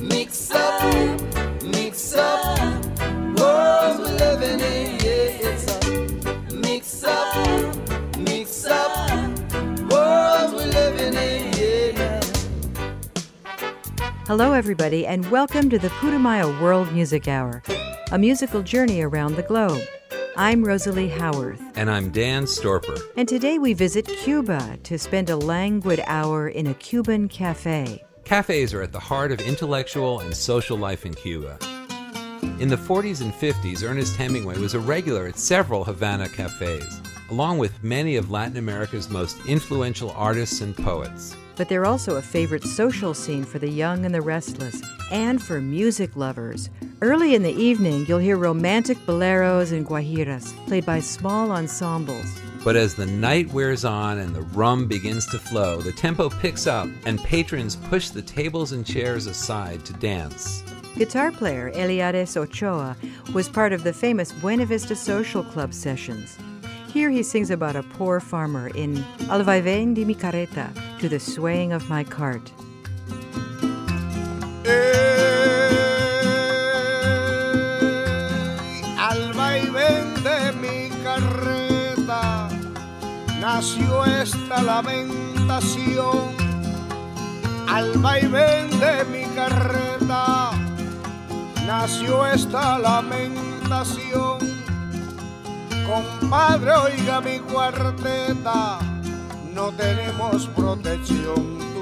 Mix up, mix up, world we're living in. Yeah, it's a mix up, mix up, world we're living in. Yeah. Hello, everybody, and welcome to the Putumayo World Music Hour, a musical journey around the globe. I'm Rosalie Howarth, And I'm Dan Storper. and today we visit Cuba to spend a languid hour in a Cuban cafe. Cafes are at the heart of intellectual and social life in Cuba. In the 40s and 50s, Ernest Hemingway was a regular at several Havana cafes, along with many of Latin America's most influential artists and poets. But they're also a favorite social scene for the young and the restless, and for music lovers. Early in the evening, you'll hear romantic boleros and guajiras, played by small ensembles. But as the night wears on and the rum begins to flow, the tempo picks up and patrons push the tables and chairs aside to dance. Guitar player Eliades Ochoa was part of the famous Buena Vista Social Club sessions. Here he sings about a poor farmer in Al vaivén de mi carreta, to the swaying of my cart. Ey, nació esta lamentación. Al vaivén de mi carreta nació esta lamentación. Compadre, oiga mi cuarteta, no tenemos protección.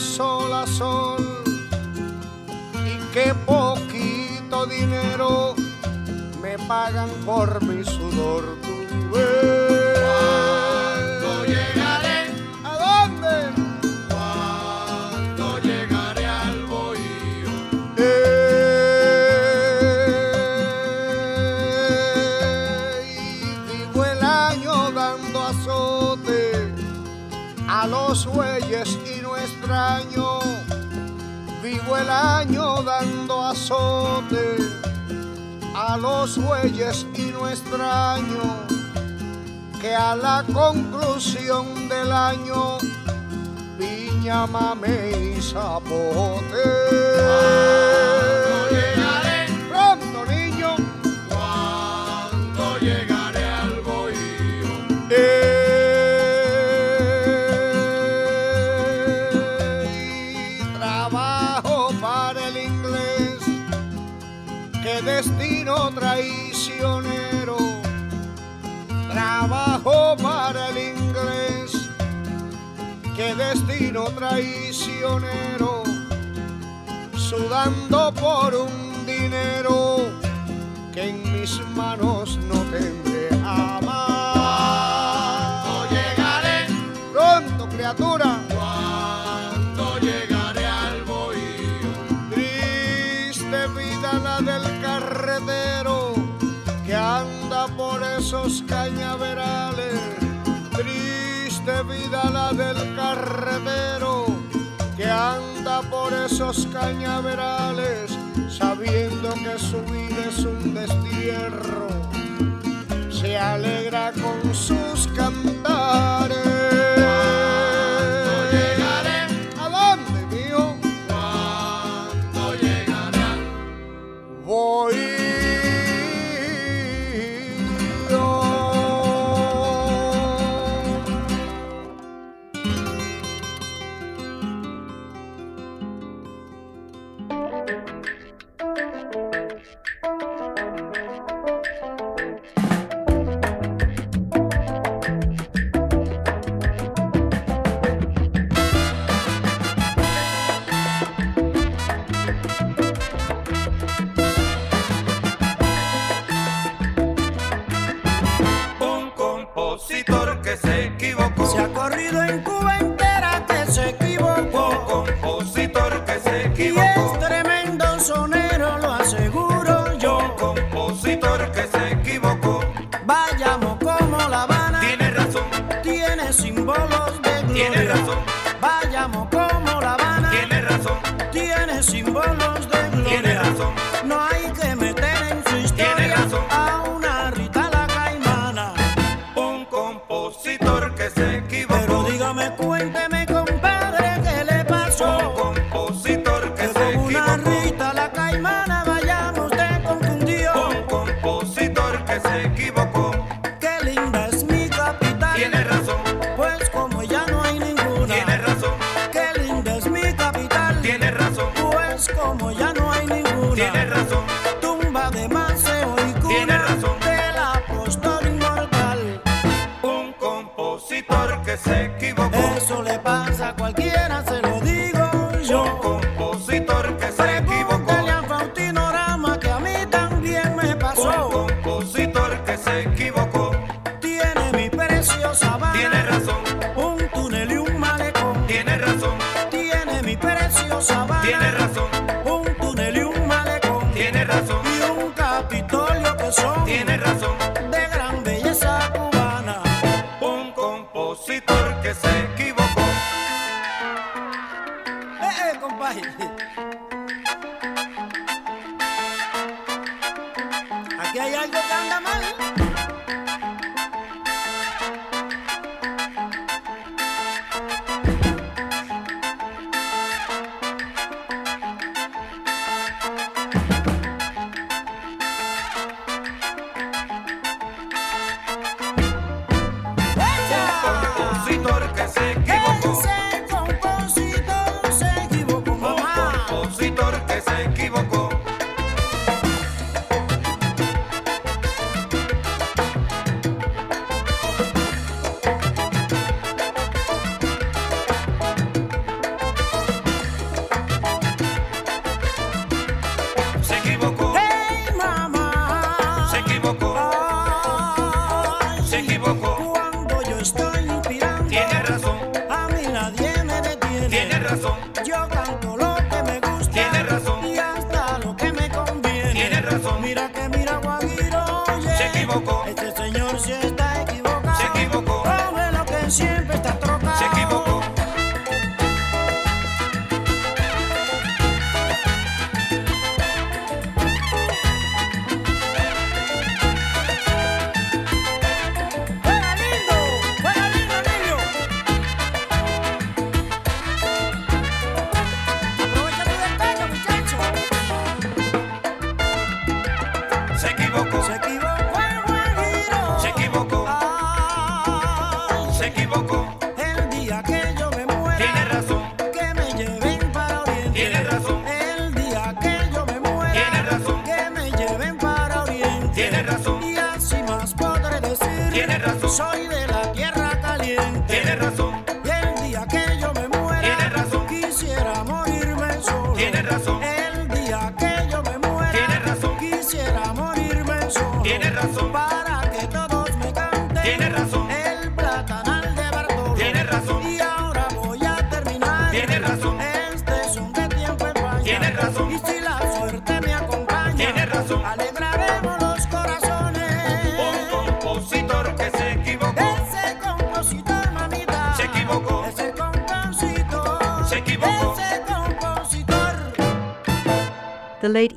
Sol a sol. Y qué poquito dinero me pagan por mi sudor. Azote a los bueyes y no extraño que a la conclusión del año piña, mame y zapote. Trabajo para el inglés, qué destino traicionero. Sudando por un dinero que en mis manos no tendré jamás. ¿Cuándo llegaré? Pronto, criatura. ¿Cuándo llegaré al bohío? Triste vida la del carretero que anda por esos cañaverales. Cañaverales sabiendo que su vida es un destierro. Se alegra con sus cantares.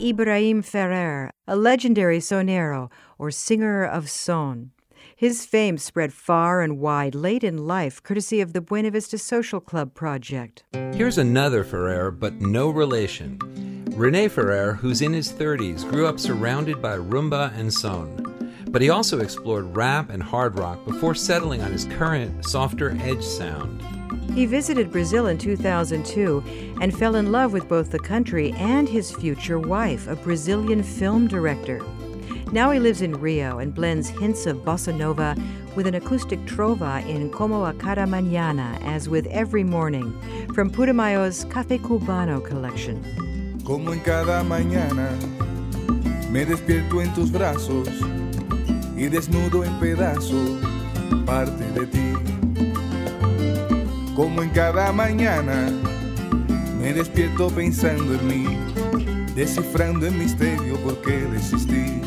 Ibrahim Ferrer, a legendary sonero or singer of son. His fame spread far and wide late in life, courtesy of the Buena Vista Social Club project. Here's another Ferrer, but no relation. Rene Ferrer, who's in his 30s, grew up surrounded by rumba and son. But he also explored rap and hard rock before settling on his current, softer edge sound. He visited Brazil in 2002 and fell in love with both the country and his future wife, a Brazilian film director. Now he lives in Rio and blends hints of bossa nova with an acoustic trova in Como a Cada Mañana, as with every morning, from Putumayo's Café Cubano collection. Como en cada mañana me despierto en tus brazos y desnudo en pedazos parte de ti. Como en cada mañana me despierto pensando en mí, descifrando el misterio por qué desistí.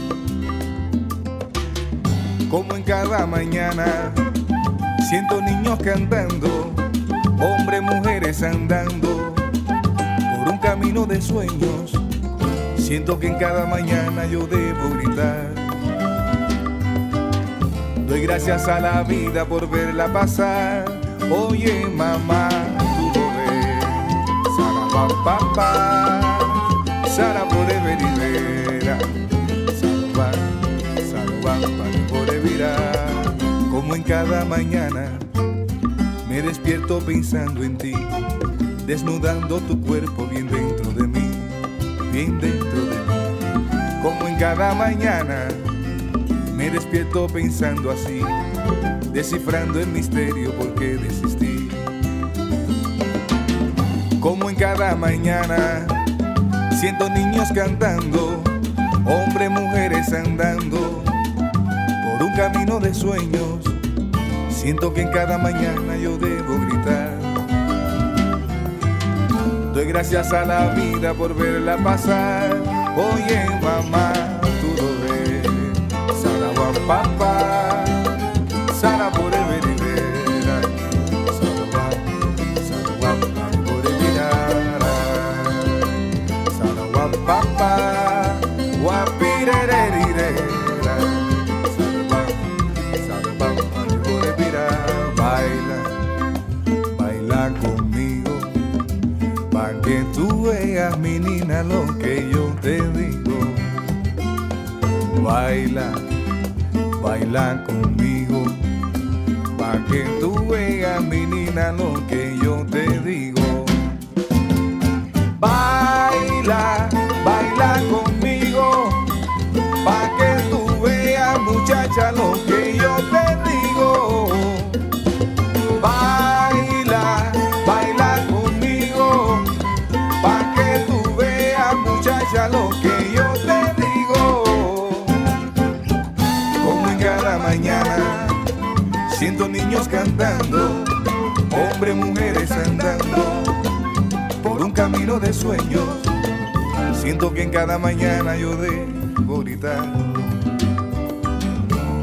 Como en cada mañana siento niños cantando, hombres, mujeres andando por un camino de sueños. Siento que en cada mañana yo debo gritar. Doy gracias a la vida por verla pasar. Oye, mamá, tú lo ves. Sara pa pa pa. Sara por verivera. Sara Sara por Como en cada mañana me despierto pensando en ti desnudando tu cuerpo bien dentro de mí, bien dentro de mí. como en cada mañana me despierto pensando así, descifrando el misterio por qué desistí. Como en cada mañana siento niños cantando, hombres, mujeres andando por un camino de sueños. Siento que en cada mañana yo debo gritar. Doy gracias a la vida por verla pasar. Oye, mamá, tú lo ves. Sara papá, lo que yo te digo. Baila, baila conmigo. Pa' que tú veas, mi niña, lo que yo te digo. Cantando, hombres, mujeres andando, por un camino de sueños. Siento que en cada mañana yo debo gritar.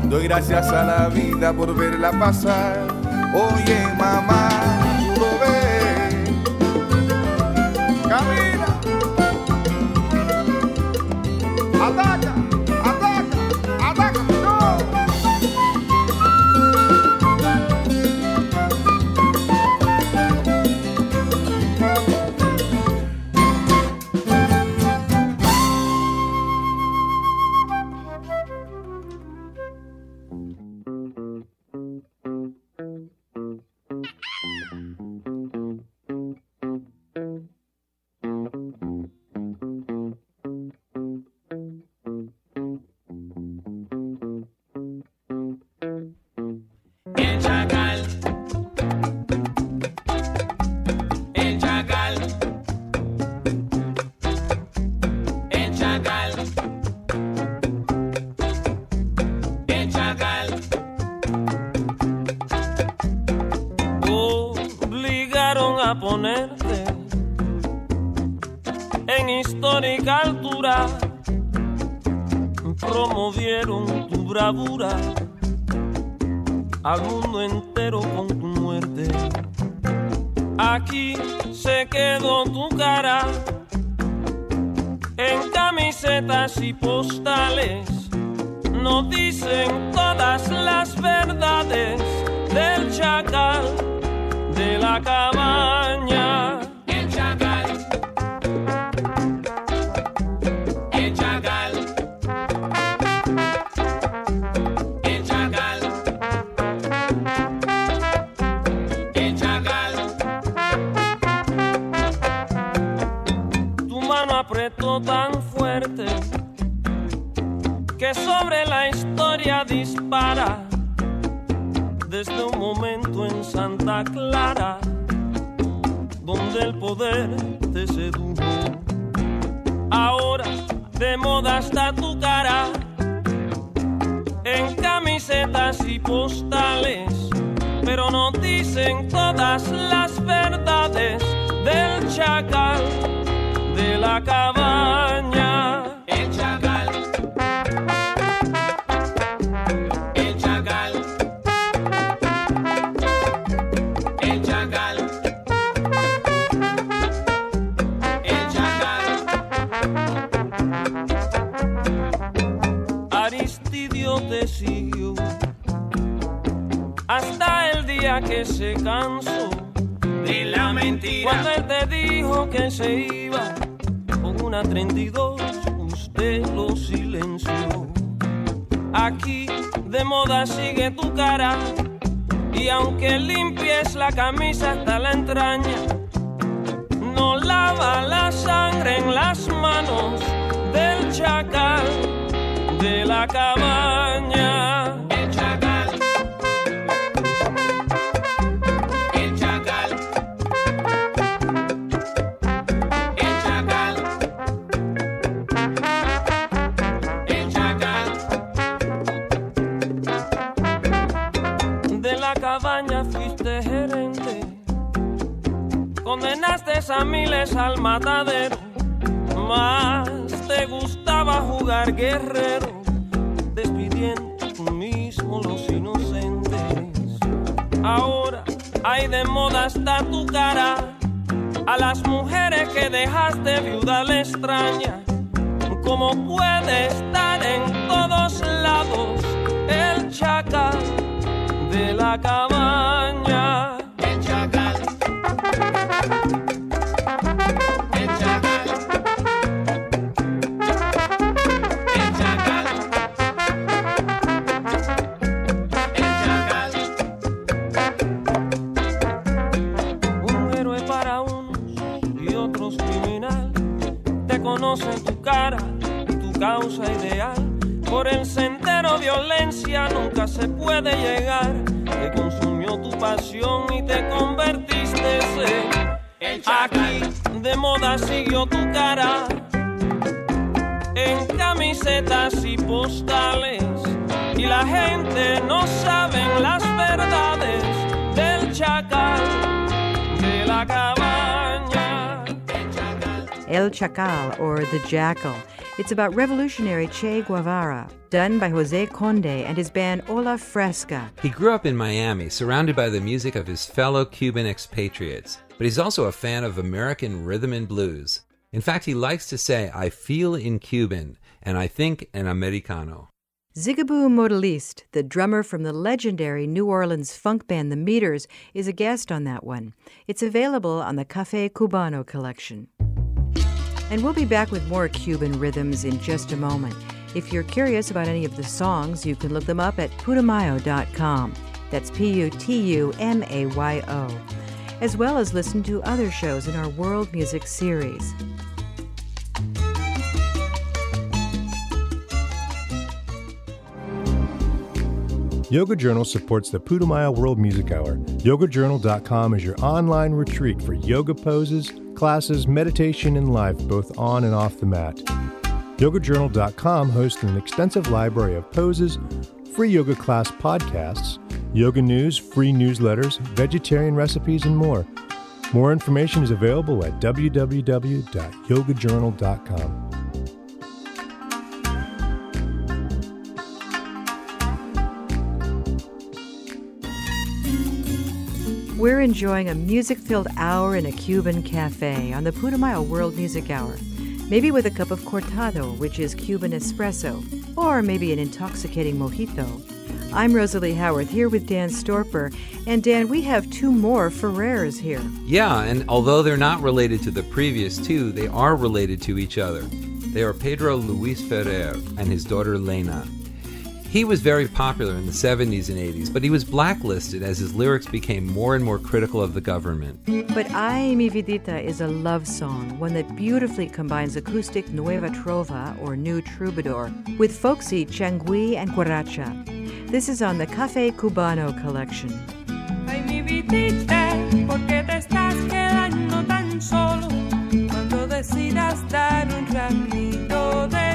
Doy gracias a la vida por verla pasar. Oye, mamá, tú lo ves. Camina. Ataca, moda está tu cara en camisetas y postales, pero no dicen todas las verdades del chacal de la cabaña. Se cansó. De la mentira. Cuando él te dijo que se iba con una 32, usted lo silenció. Aquí de moda sigue tu cara y aunque limpies la camisa hasta la entraña, no lava la sangre en las manos del chacal de la cabaña. Al matadero, más te gustaba jugar guerrero, despidiendo tú mismo los inocentes. Ahora hay de moda hasta tu cara, a las mujeres que dejaste viuda le extraña, como puede estar en todos lados el chacal de la cabaña. Chacal, or The Jackal. It's about revolutionary Che Guevara, done by Jose Conde and his band Ola Fresca. He grew up in Miami, surrounded by the music of his fellow Cuban expatriates, but he's also a fan of American rhythm and blues. In fact, he likes to say, I feel in Cuban, and I think in Americano. Zigaboo Modeliste, the drummer from the legendary New Orleans funk band The Meters, is a guest on that one. It's available on the Cafe Cubano collection. And we'll be back with more Cuban rhythms in just a moment. If you're curious about any of the songs, you can look them up at putumayo.com. That's P U T U M A Y O. As well as listen to other shows in our world music series. Yoga Journal supports the Putumayo World Music Hour. YogaJournal.com is your online retreat for yoga poses, classes, meditation, and life, both on and off the mat. YogaJournal.com hosts an extensive library of poses, free yoga class podcasts, yoga news, free newsletters, vegetarian recipes, and more. More information is available at www.yogajournal.com. We're enjoying a music filled hour in a Cuban cafe on the Putumayo World Music Hour. Maybe with a cup of cortado, which is Cuban espresso, or maybe an intoxicating mojito. I'm Rosalie Howarth here with Dan Storper. And Dan, we have two more Ferrers here. Yeah, and although they're not related to the previous two, they are related to each other. They are Pedro Luis Ferrer and his daughter Lena. He was very popular in the 70s and 80s, but he was blacklisted as his lyrics became more and more critical of the government. But Ay Mi Vidita is a love song, one that beautifully combines acoustic Nueva Trova, or New Troubadour, with folksy Changui and Guaracha. This is on the Cafe Cubano collection. Ay, mi vidita, ¿por qué te estás quedando tan solo? Cuando decidas dar un ramito de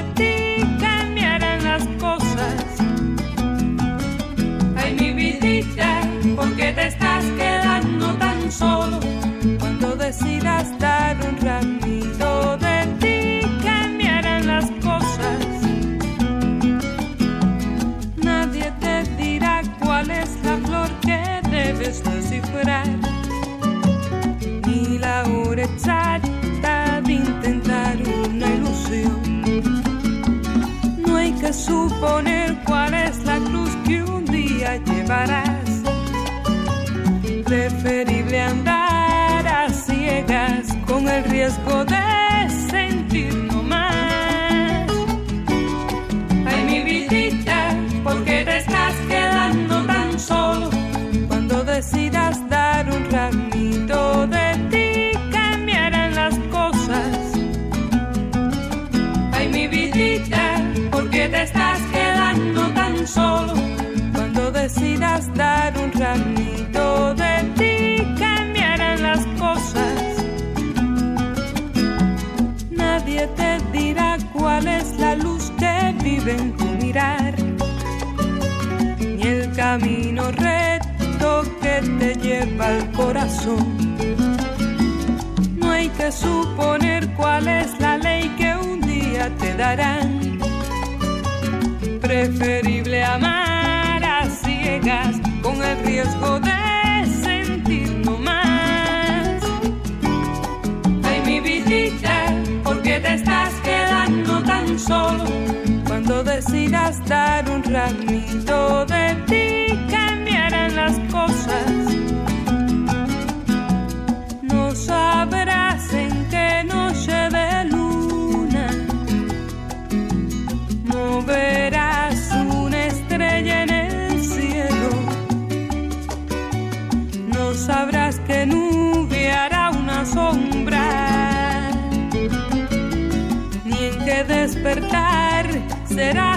vidita, ¿por qué te estás quedando tan solo? Cuando decidas dar un ramito de ti, cambiarán las cosas. Nadie te dirá cuál es la flor que debes descifrar. Ni la hora exacta de intentar una ilusión. No hay que suponer cuál es la cruz que un día llevarás. Riesgo de sentir no más. Ay, mi vidita, ¿por qué te estás quedando tan solo? Cuando decidas dar un ramito de ti, cambiarán las cosas. Ay, mi vidita, ¿por qué te estás quedando tan solo. Cuando decidas dar un ramito te lleva al corazón. No hay que suponer cuál es la ley que un día te darán. Preferible amar a ciegas con el riesgo de sentir no más. Ay, mi vidita, porque te estás quedando tan solo. Cuando decidas dar un ramito de ti, será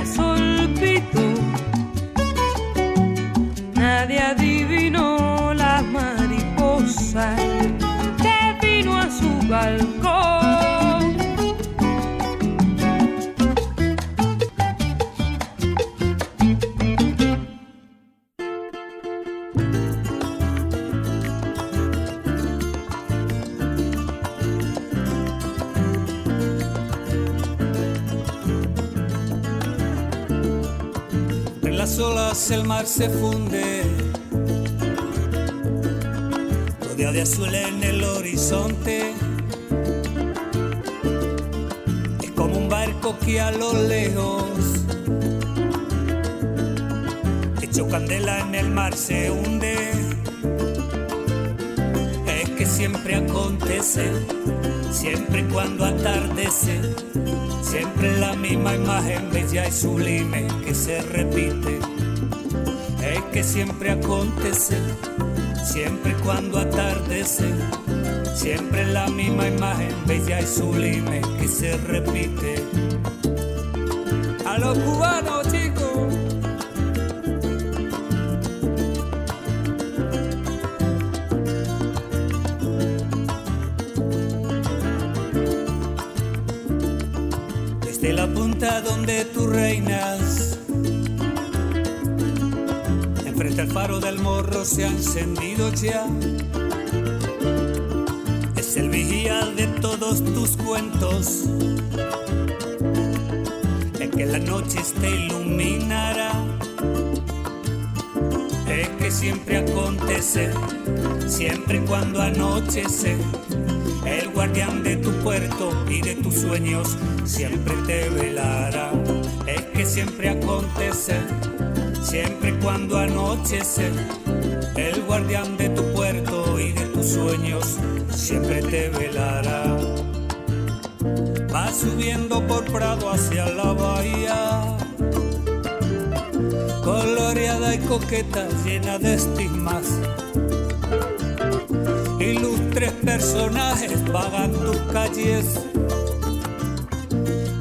el mar se funde, rodea de azul en el horizonte. Es como un barco que a lo lejos, hecho candela en el mar se hunde. Es que siempre acontece, siempre cuando atardece. Siempre la misma imagen bella y sublime que se repite. Que siempre acontece, siempre cuando atardece. Siempre la misma imagen bella y sublime que se repite. A los cubanos, chicos. Desde la punta donde tú reinas, faro del morro se ha encendido ya. Es el vigía de todos tus cuentos, el que la noche te iluminará. Es que siempre acontece, siempre cuando anochece. El guardián de tu puerto y de tus sueños siempre te velará. Es que siempre acontece, siempre cuando anochece. El guardián de tu puerto y de tus sueños siempre te velará. Va subiendo por Prado hacia la bahía, coloreada y coqueta, llena de estigmas ilustres personajes vagan tus calles,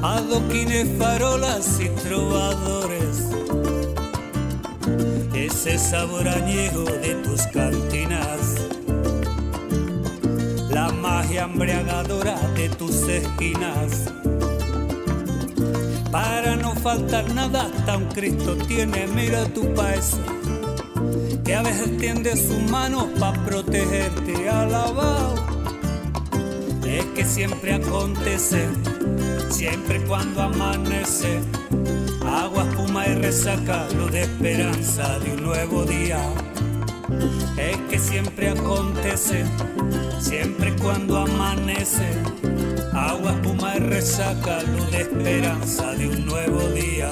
adoquines, farolas y trovadores. Ese sabor añejo de tus cantinas, la magia embriagadora de tus esquinas. Para no faltar nada, hasta un Cristo tiene, mira tu país que a veces tiende su mano para protegerte alabado. Es que siempre acontece, siempre cuando amanece, agua, espuma y resaca, luz de esperanza de un nuevo día. Es que siempre acontece, siempre cuando amanece, agua, espuma y resaca, luz de esperanza de un nuevo día.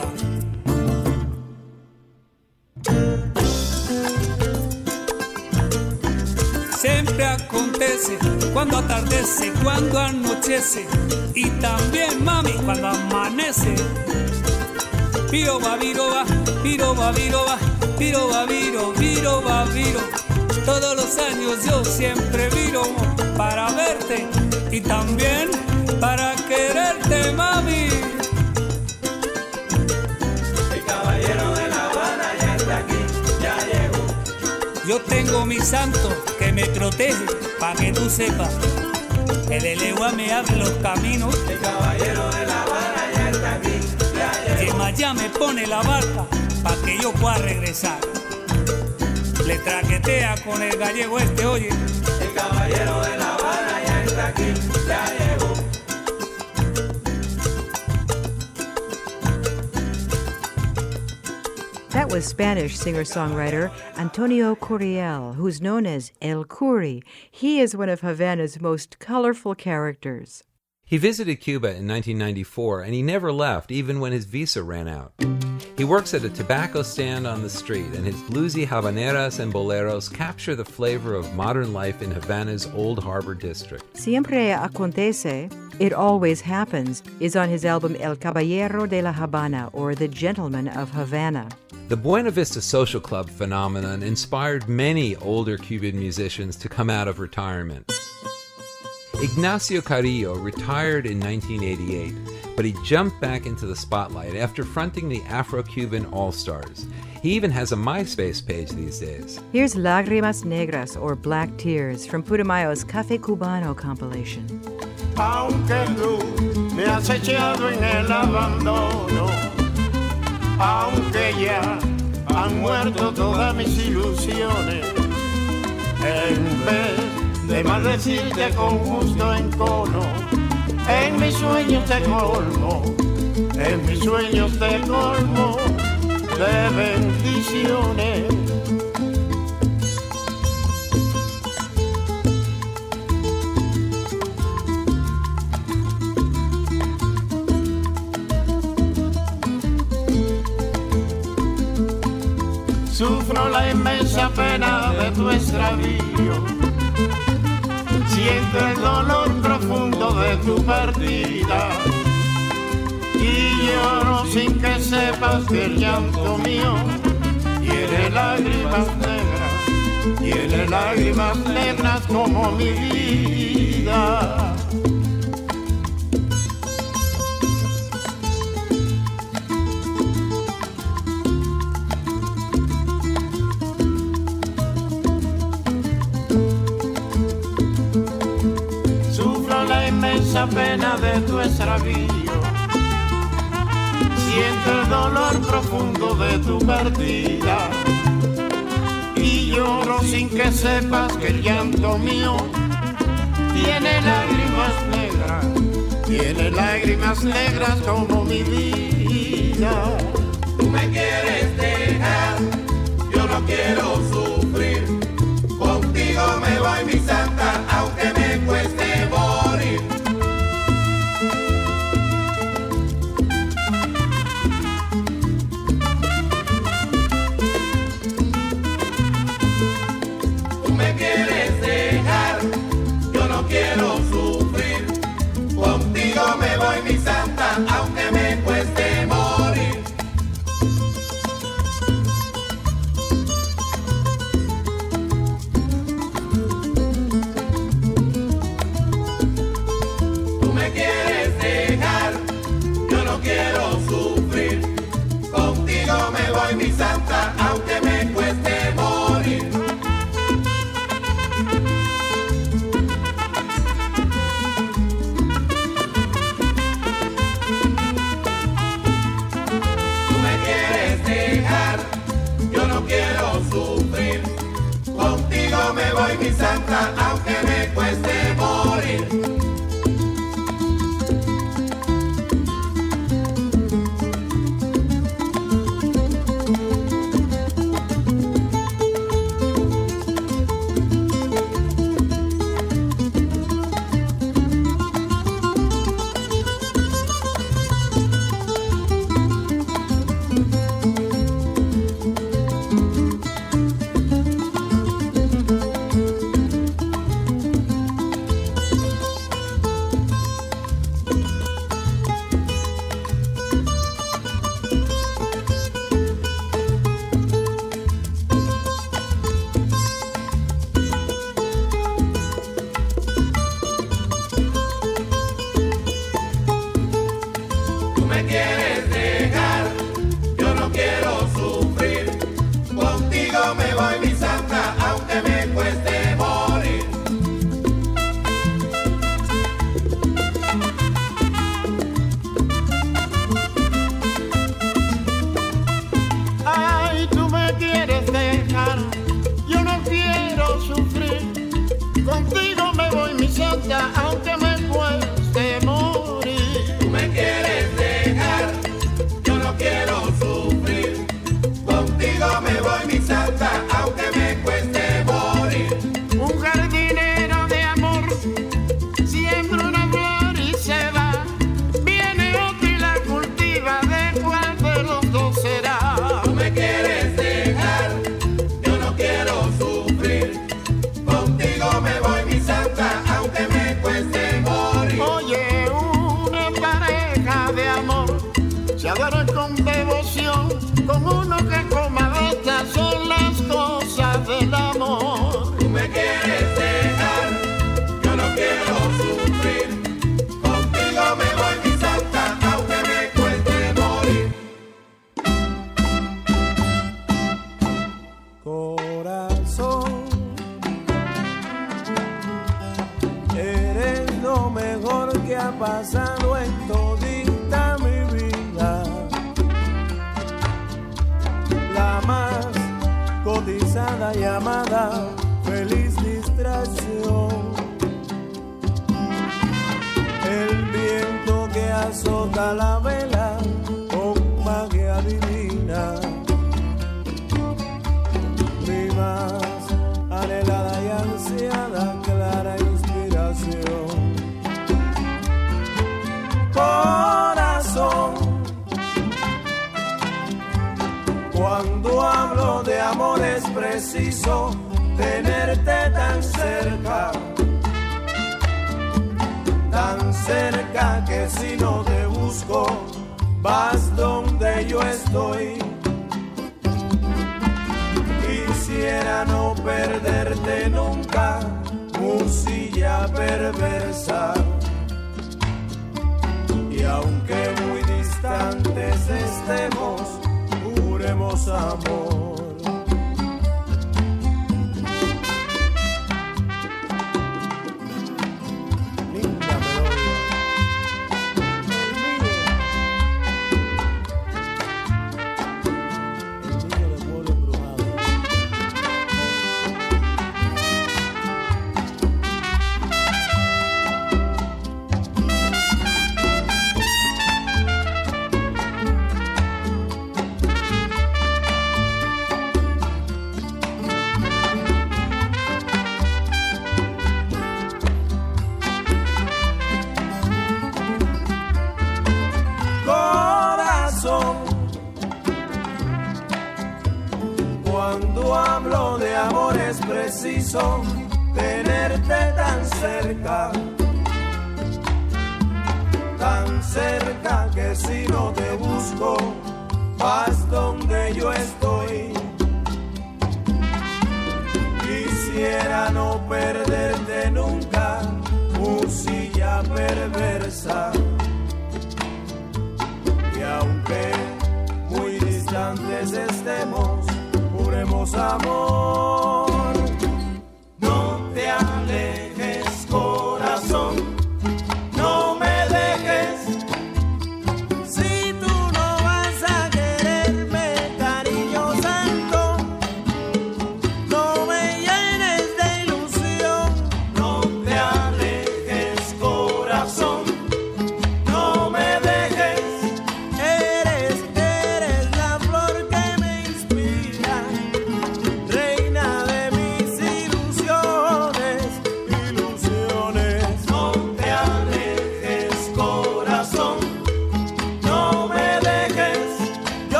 Siempre acontece cuando atardece, cuando anochece y también mami cuando amanece viroba, viroba, viroba, viroba, viroba, viro, viroba, viro. va, viro. Todos los años yo siempre viro para verte y también para quererte, mami. El caballero de la Habana ya está aquí, ya llegó. Yo tengo mi santo que me protege, pa' que tú sepas. El de legua me abre los caminos. El caballero de la Y en Maya me pone la barca, pa' que yo pueda regresar. Le traquetea con el gallego este, oye. El caballero de la vara ya está aquí, ya llegó. That was Spanish singer songwriter Antonio Curiel, who's known as El Curi. He is one of Havana's most colorful characters. He visited Cuba in 1994 and he never left, even when his visa ran out. He works at a tobacco stand on the street, and his bluesy habaneras and boleros capture the flavor of modern life in Havana's Old Harbor district. Siempre acontece, It Always Happens, is on his album El Caballero de la Habana, or The Gentleman of Havana. The Buena Vista Social Club phenomenon inspired many older Cuban musicians to come out of retirement. Ignacio Carrillo retired in 1988, but he jumped back into the spotlight after fronting the Afro Cuban All Stars. He even has a MySpace page these days. Here's Lágrimas Negras, or Black Tears, from Putumayo's Café Cubano compilation. aunque tú me has echado en el abandono, aunque ya han muerto todas mis ilusiones, en vez de maldecirte con justo encono, en mis sueños te colmo, en mis sueños te colmo de bendiciones. Sufro la inmensa pena de tu extravío. Siento el dolor profundo de tu partida. Y lloro sin que sepas que el llanto mío tiene lágrimas negras, tiene lágrimas negras como mi vida. Pena de tu extravío. Siento el dolor profundo de tu partida. Y lloro sin que sepas que el llanto mío tiene lágrimas negras, tiene lágrimas negras como mi vida. Tú me quieres dejar, yo no quiero sufrir. Aunque muy distantes estemos, juremos amor.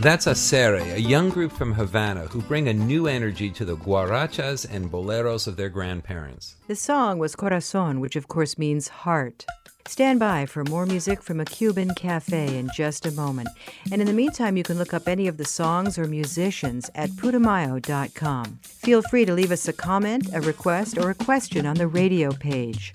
That's Acere, a young group from Havana who bring a new energy to the guarachas and boleros of their grandparents. The song was Corazon, which of course means heart. Stand by for more music from a Cuban cafe in just a moment. And in the meantime, you can look up any of the songs or musicians at putumayo.com. Feel free to leave us a comment, a request, or a question on the radio page.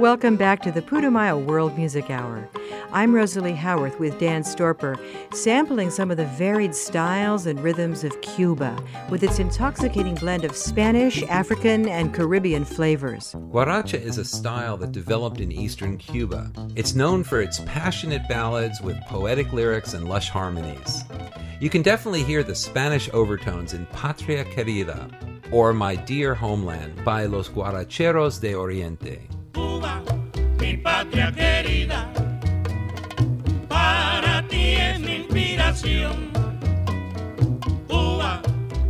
Welcome back to the Putumayo World Music Hour. I'm Rosalie Howarth with Dan Storper, sampling some of the varied styles and rhythms of Cuba with its intoxicating blend of Spanish, African, and Caribbean flavors. Guaracha is a style that developed in eastern Cuba. It's known for its passionate ballads with poetic lyrics and lush harmonies. You can definitely hear the Spanish overtones in Patria Querida or My Dear Homeland by Los Guaracheros de Oriente. Cuba, mi patria querida, para ti es mi inspiración. Cuba,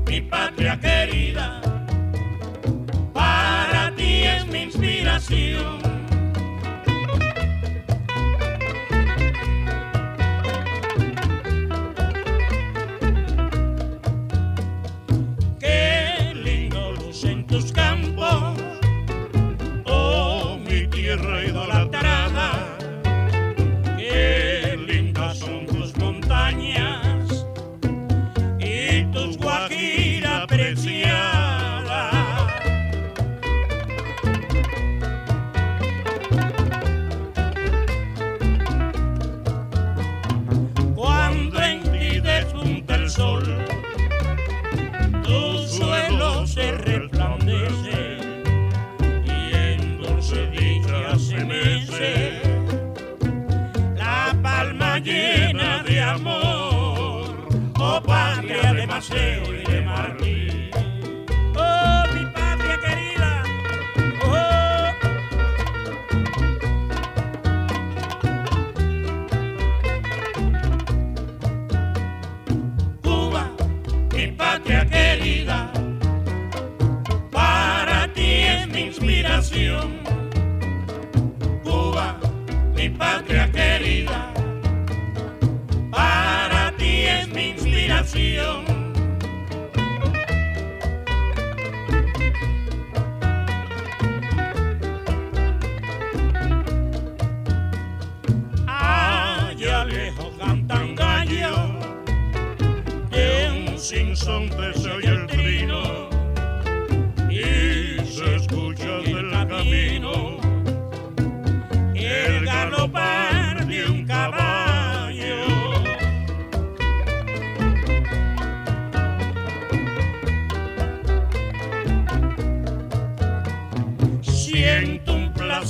mi patria querida, para ti es mi inspiración.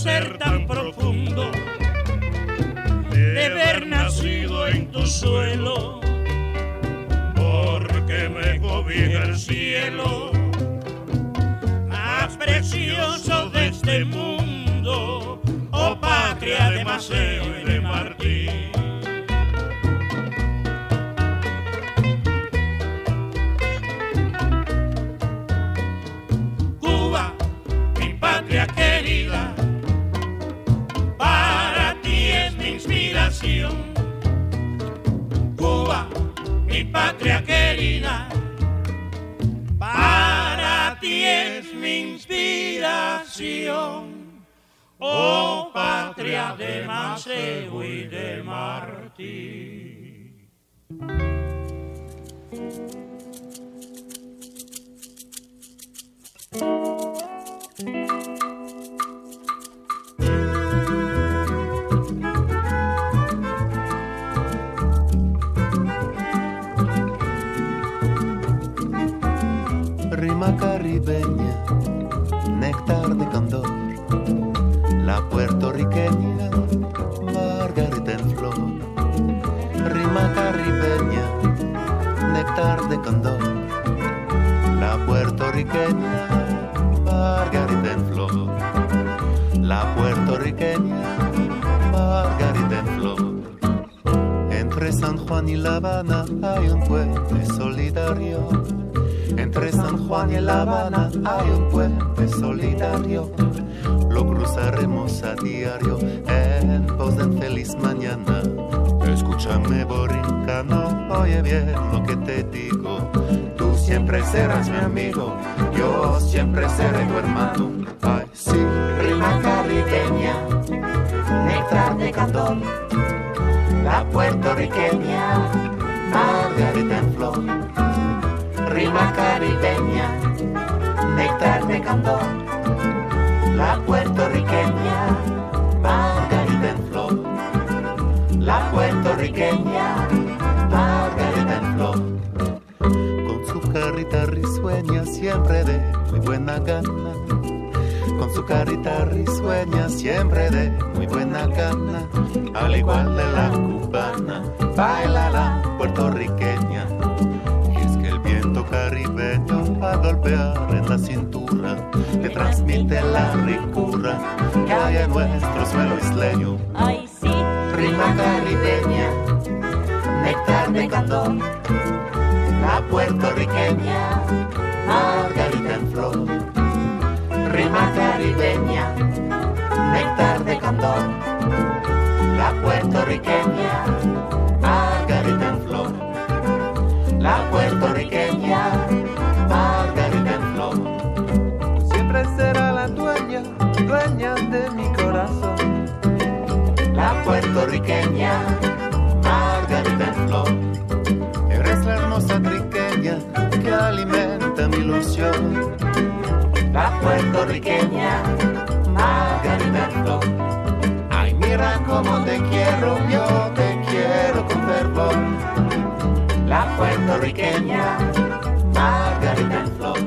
Placer tan profundo de haber nacido en tu suelo, porque me cobija el cielo. Más precioso de este mundo, oh patria de Maceo Habana hay un puente solidario. Lo cruzaremos a diario en pos de feliz mañana. Escúchame, borincano, oye bien lo que te digo. Tú siempre serás mi amigo, yo siempre seré tu hermano. Ay, sí, Rima caribeña, néctar de candor. La puertorriqueña, margarita en flor. Rima caribeña, néctar de candor. La puertorriqueña, margarita en flor. La puertorriqueña, margarita en flor. con su carita risueña siempre de muy buena gana. Con su carita risueña siempre de muy buena gana. Al igual de la cubana, baila la puertorriqueña. Caribeño va a golpear en la cintura, le transmite la ricura que hay en nuestro suelo isleño. Ay, sí, rima caribeña, néctar de candor. La puertorriqueña, margarita en flor. Rima caribeña, néctar de candor. La puertorriqueña, La puertorriqueña, margarita en flor. Siempre será la dueña, dueña de mi corazón. La puertorriqueña, margarita en flor. Eres la hermosa triqueña que alimenta mi ilusión. La puertorriqueña, margarita en flor. Ay, mira cómo te quiero, yo te quiero con fervor. La puertorriqueña, margarita en flor.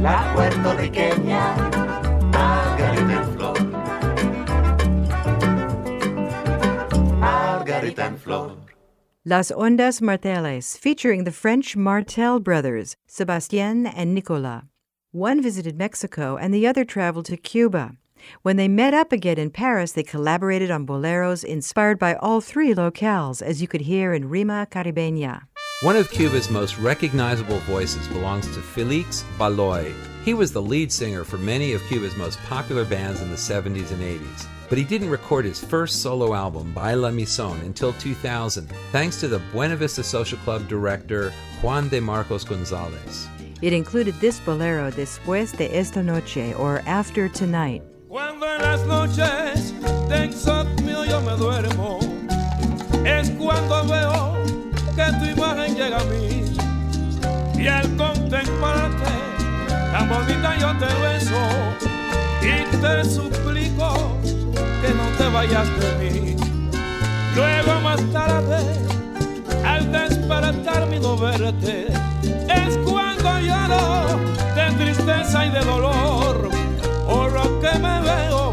La puertorriqueña, margarita en flor. Margarita en flor. Las Ondas Marteles, featuring the French Martel brothers, Sebastien and Nicolas. One visited Mexico and the other traveled to Cuba. When they met up again in Paris, they collaborated on boleros inspired by all three locales, as you could hear in Rima Caribeña. One of Cuba's most recognizable voices belongs to Felix Baloy. He was the lead singer for many of Cuba's most popular bands in the 70s and 80s. But he didn't record his first solo album, Baila Mi Son, until 2000, thanks to the Buena Vista Social Club director Juan de Marcos Gonzalez. It included this bolero, Después de esta noche, or After Tonight. Cuando en las noches de insomnio yo me duermo, es cuando veo que tu imagen llega a mí. Y al contemplarte, tan bonita yo te beso y te suplico que no te vayas de mí. Luego más tarde, al despertar mi no verte, es cuando lloro de tristeza y de dolor por lo que me veo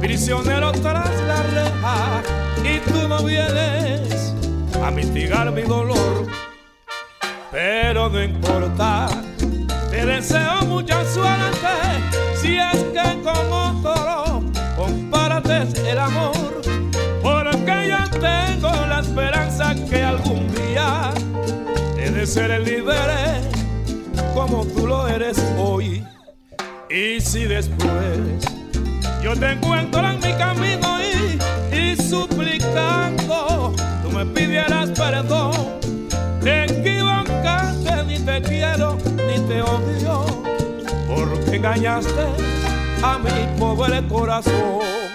prisionero tras la reja y tú no vienes a mitigar mi dolor. Pero no importa, te deseo mucha suerte si es que con otro compartes el amor. Porque yo tengo la esperanza que algún día he de ser el líder como tú lo eres hoy. Y si después yo te encuentro en mi camino y, y suplicando, tú me pidieras perdón, te equivocaste, ni te quiero, ni te odio, porque engañaste a mi pobre corazón.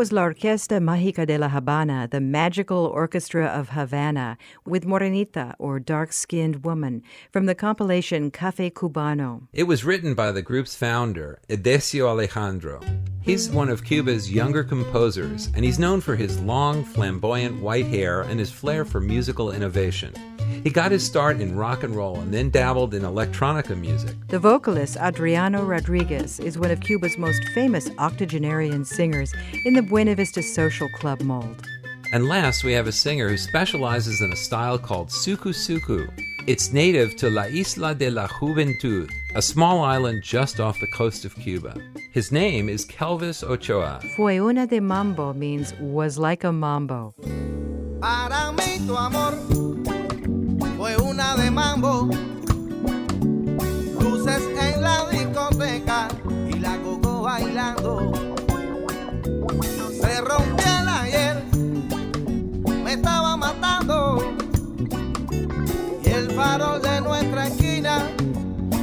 Was La Orquesta Mágica de La Habana, the magical orchestra of Havana, with Morenita, or dark skinned woman, from the compilation Cafe Cubano. It was written by the group's founder, Edesio Alejandro. He's one of Cuba's younger composers, and he's known for his long, flamboyant white hair and his flair for musical innovation. He got his start in rock and roll and then dabbled in electronica music. The vocalist Adriano Rodriguez is one of Cuba's most famous octogenarian singers in the Buena Vista Social Club mold. And last, we have a singer who specializes in a style called suku suku. It's native to La Isla de la Juventud, a small island just off the coast of Cuba. His name is Kelvis Ochoa. Fue una de mambo means was like a mambo. Para mí tu amor fue una de mambo. Luces en la discoteca y la coco bailando. Farol de nuestra esquina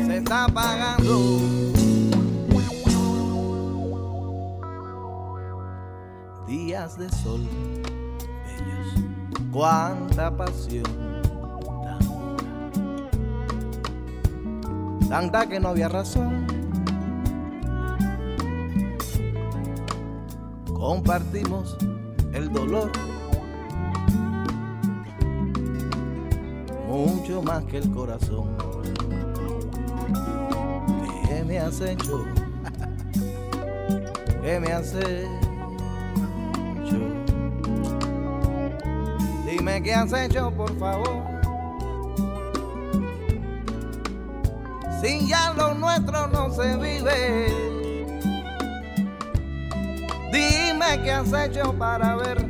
se está apagando. Días de sol bellos, cuánta pasión. Tanta, tanta que no había razón. Compartimos el dolor. Mucho más que el corazón. ¿Qué me has hecho? ¿Qué me has hecho? Dime qué has hecho, por favor. Sin ya lo nuestro no se vive. Dime qué has hecho para haber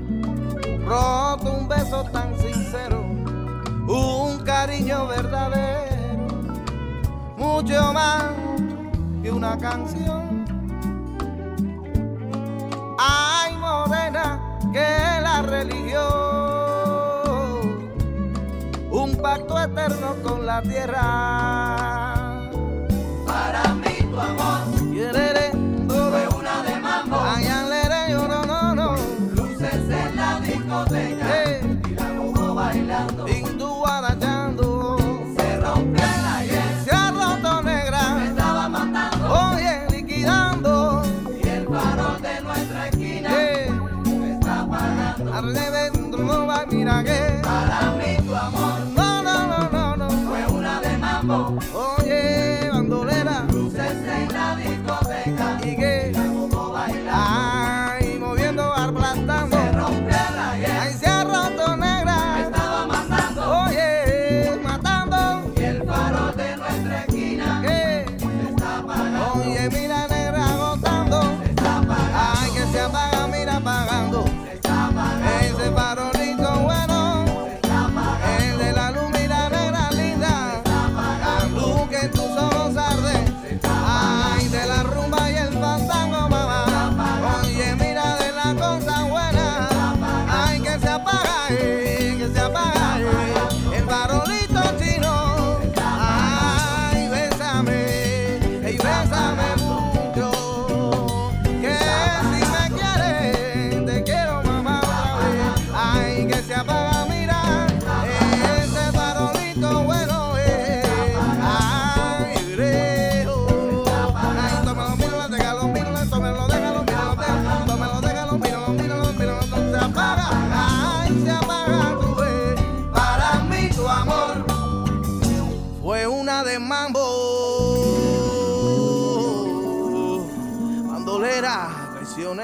roto un beso tan sincero, un cariño verdadero, mucho más que una canción. Ay, morena, que la religión, un pacto eterno con la tierra. Para mí tu amor no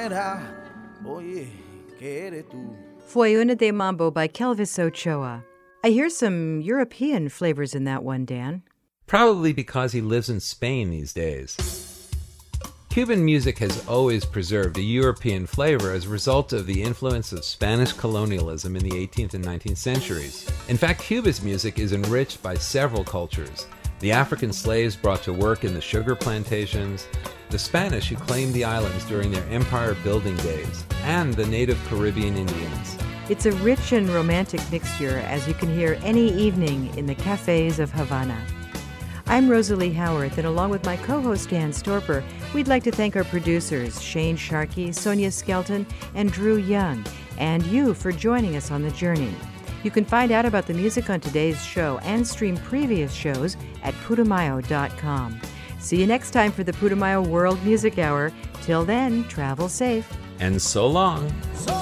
traicionera. Oye, ¿qué eres tú? Fue una de Mambo by Kelvis Ochoa. I hear some European flavors in that one, Dan. Probably because he lives in Spain these days. Cuban music has always preserved a European flavor as a result of the influence of Spanish colonialism in the 18th and 19th centuries. In fact, Cuba's music is enriched by several cultures the African slaves brought to work in the sugar plantations, the Spanish who claimed the islands during their empire building days, and the native Caribbean Indians. It's a rich and romantic mixture, as you can hear any evening in the cafes of Havana. I'm Rosalie Howarth, and along with my co host Dan Storper, we'd like to thank our producers, Shane Sharkey, Sonia Skelton, and Drew Young, and you for joining us on the journey. You can find out about the music on today's show and stream previous shows at putumayo.com. See you next time for the Putumayo World Music Hour. Till then, travel safe. And so long. So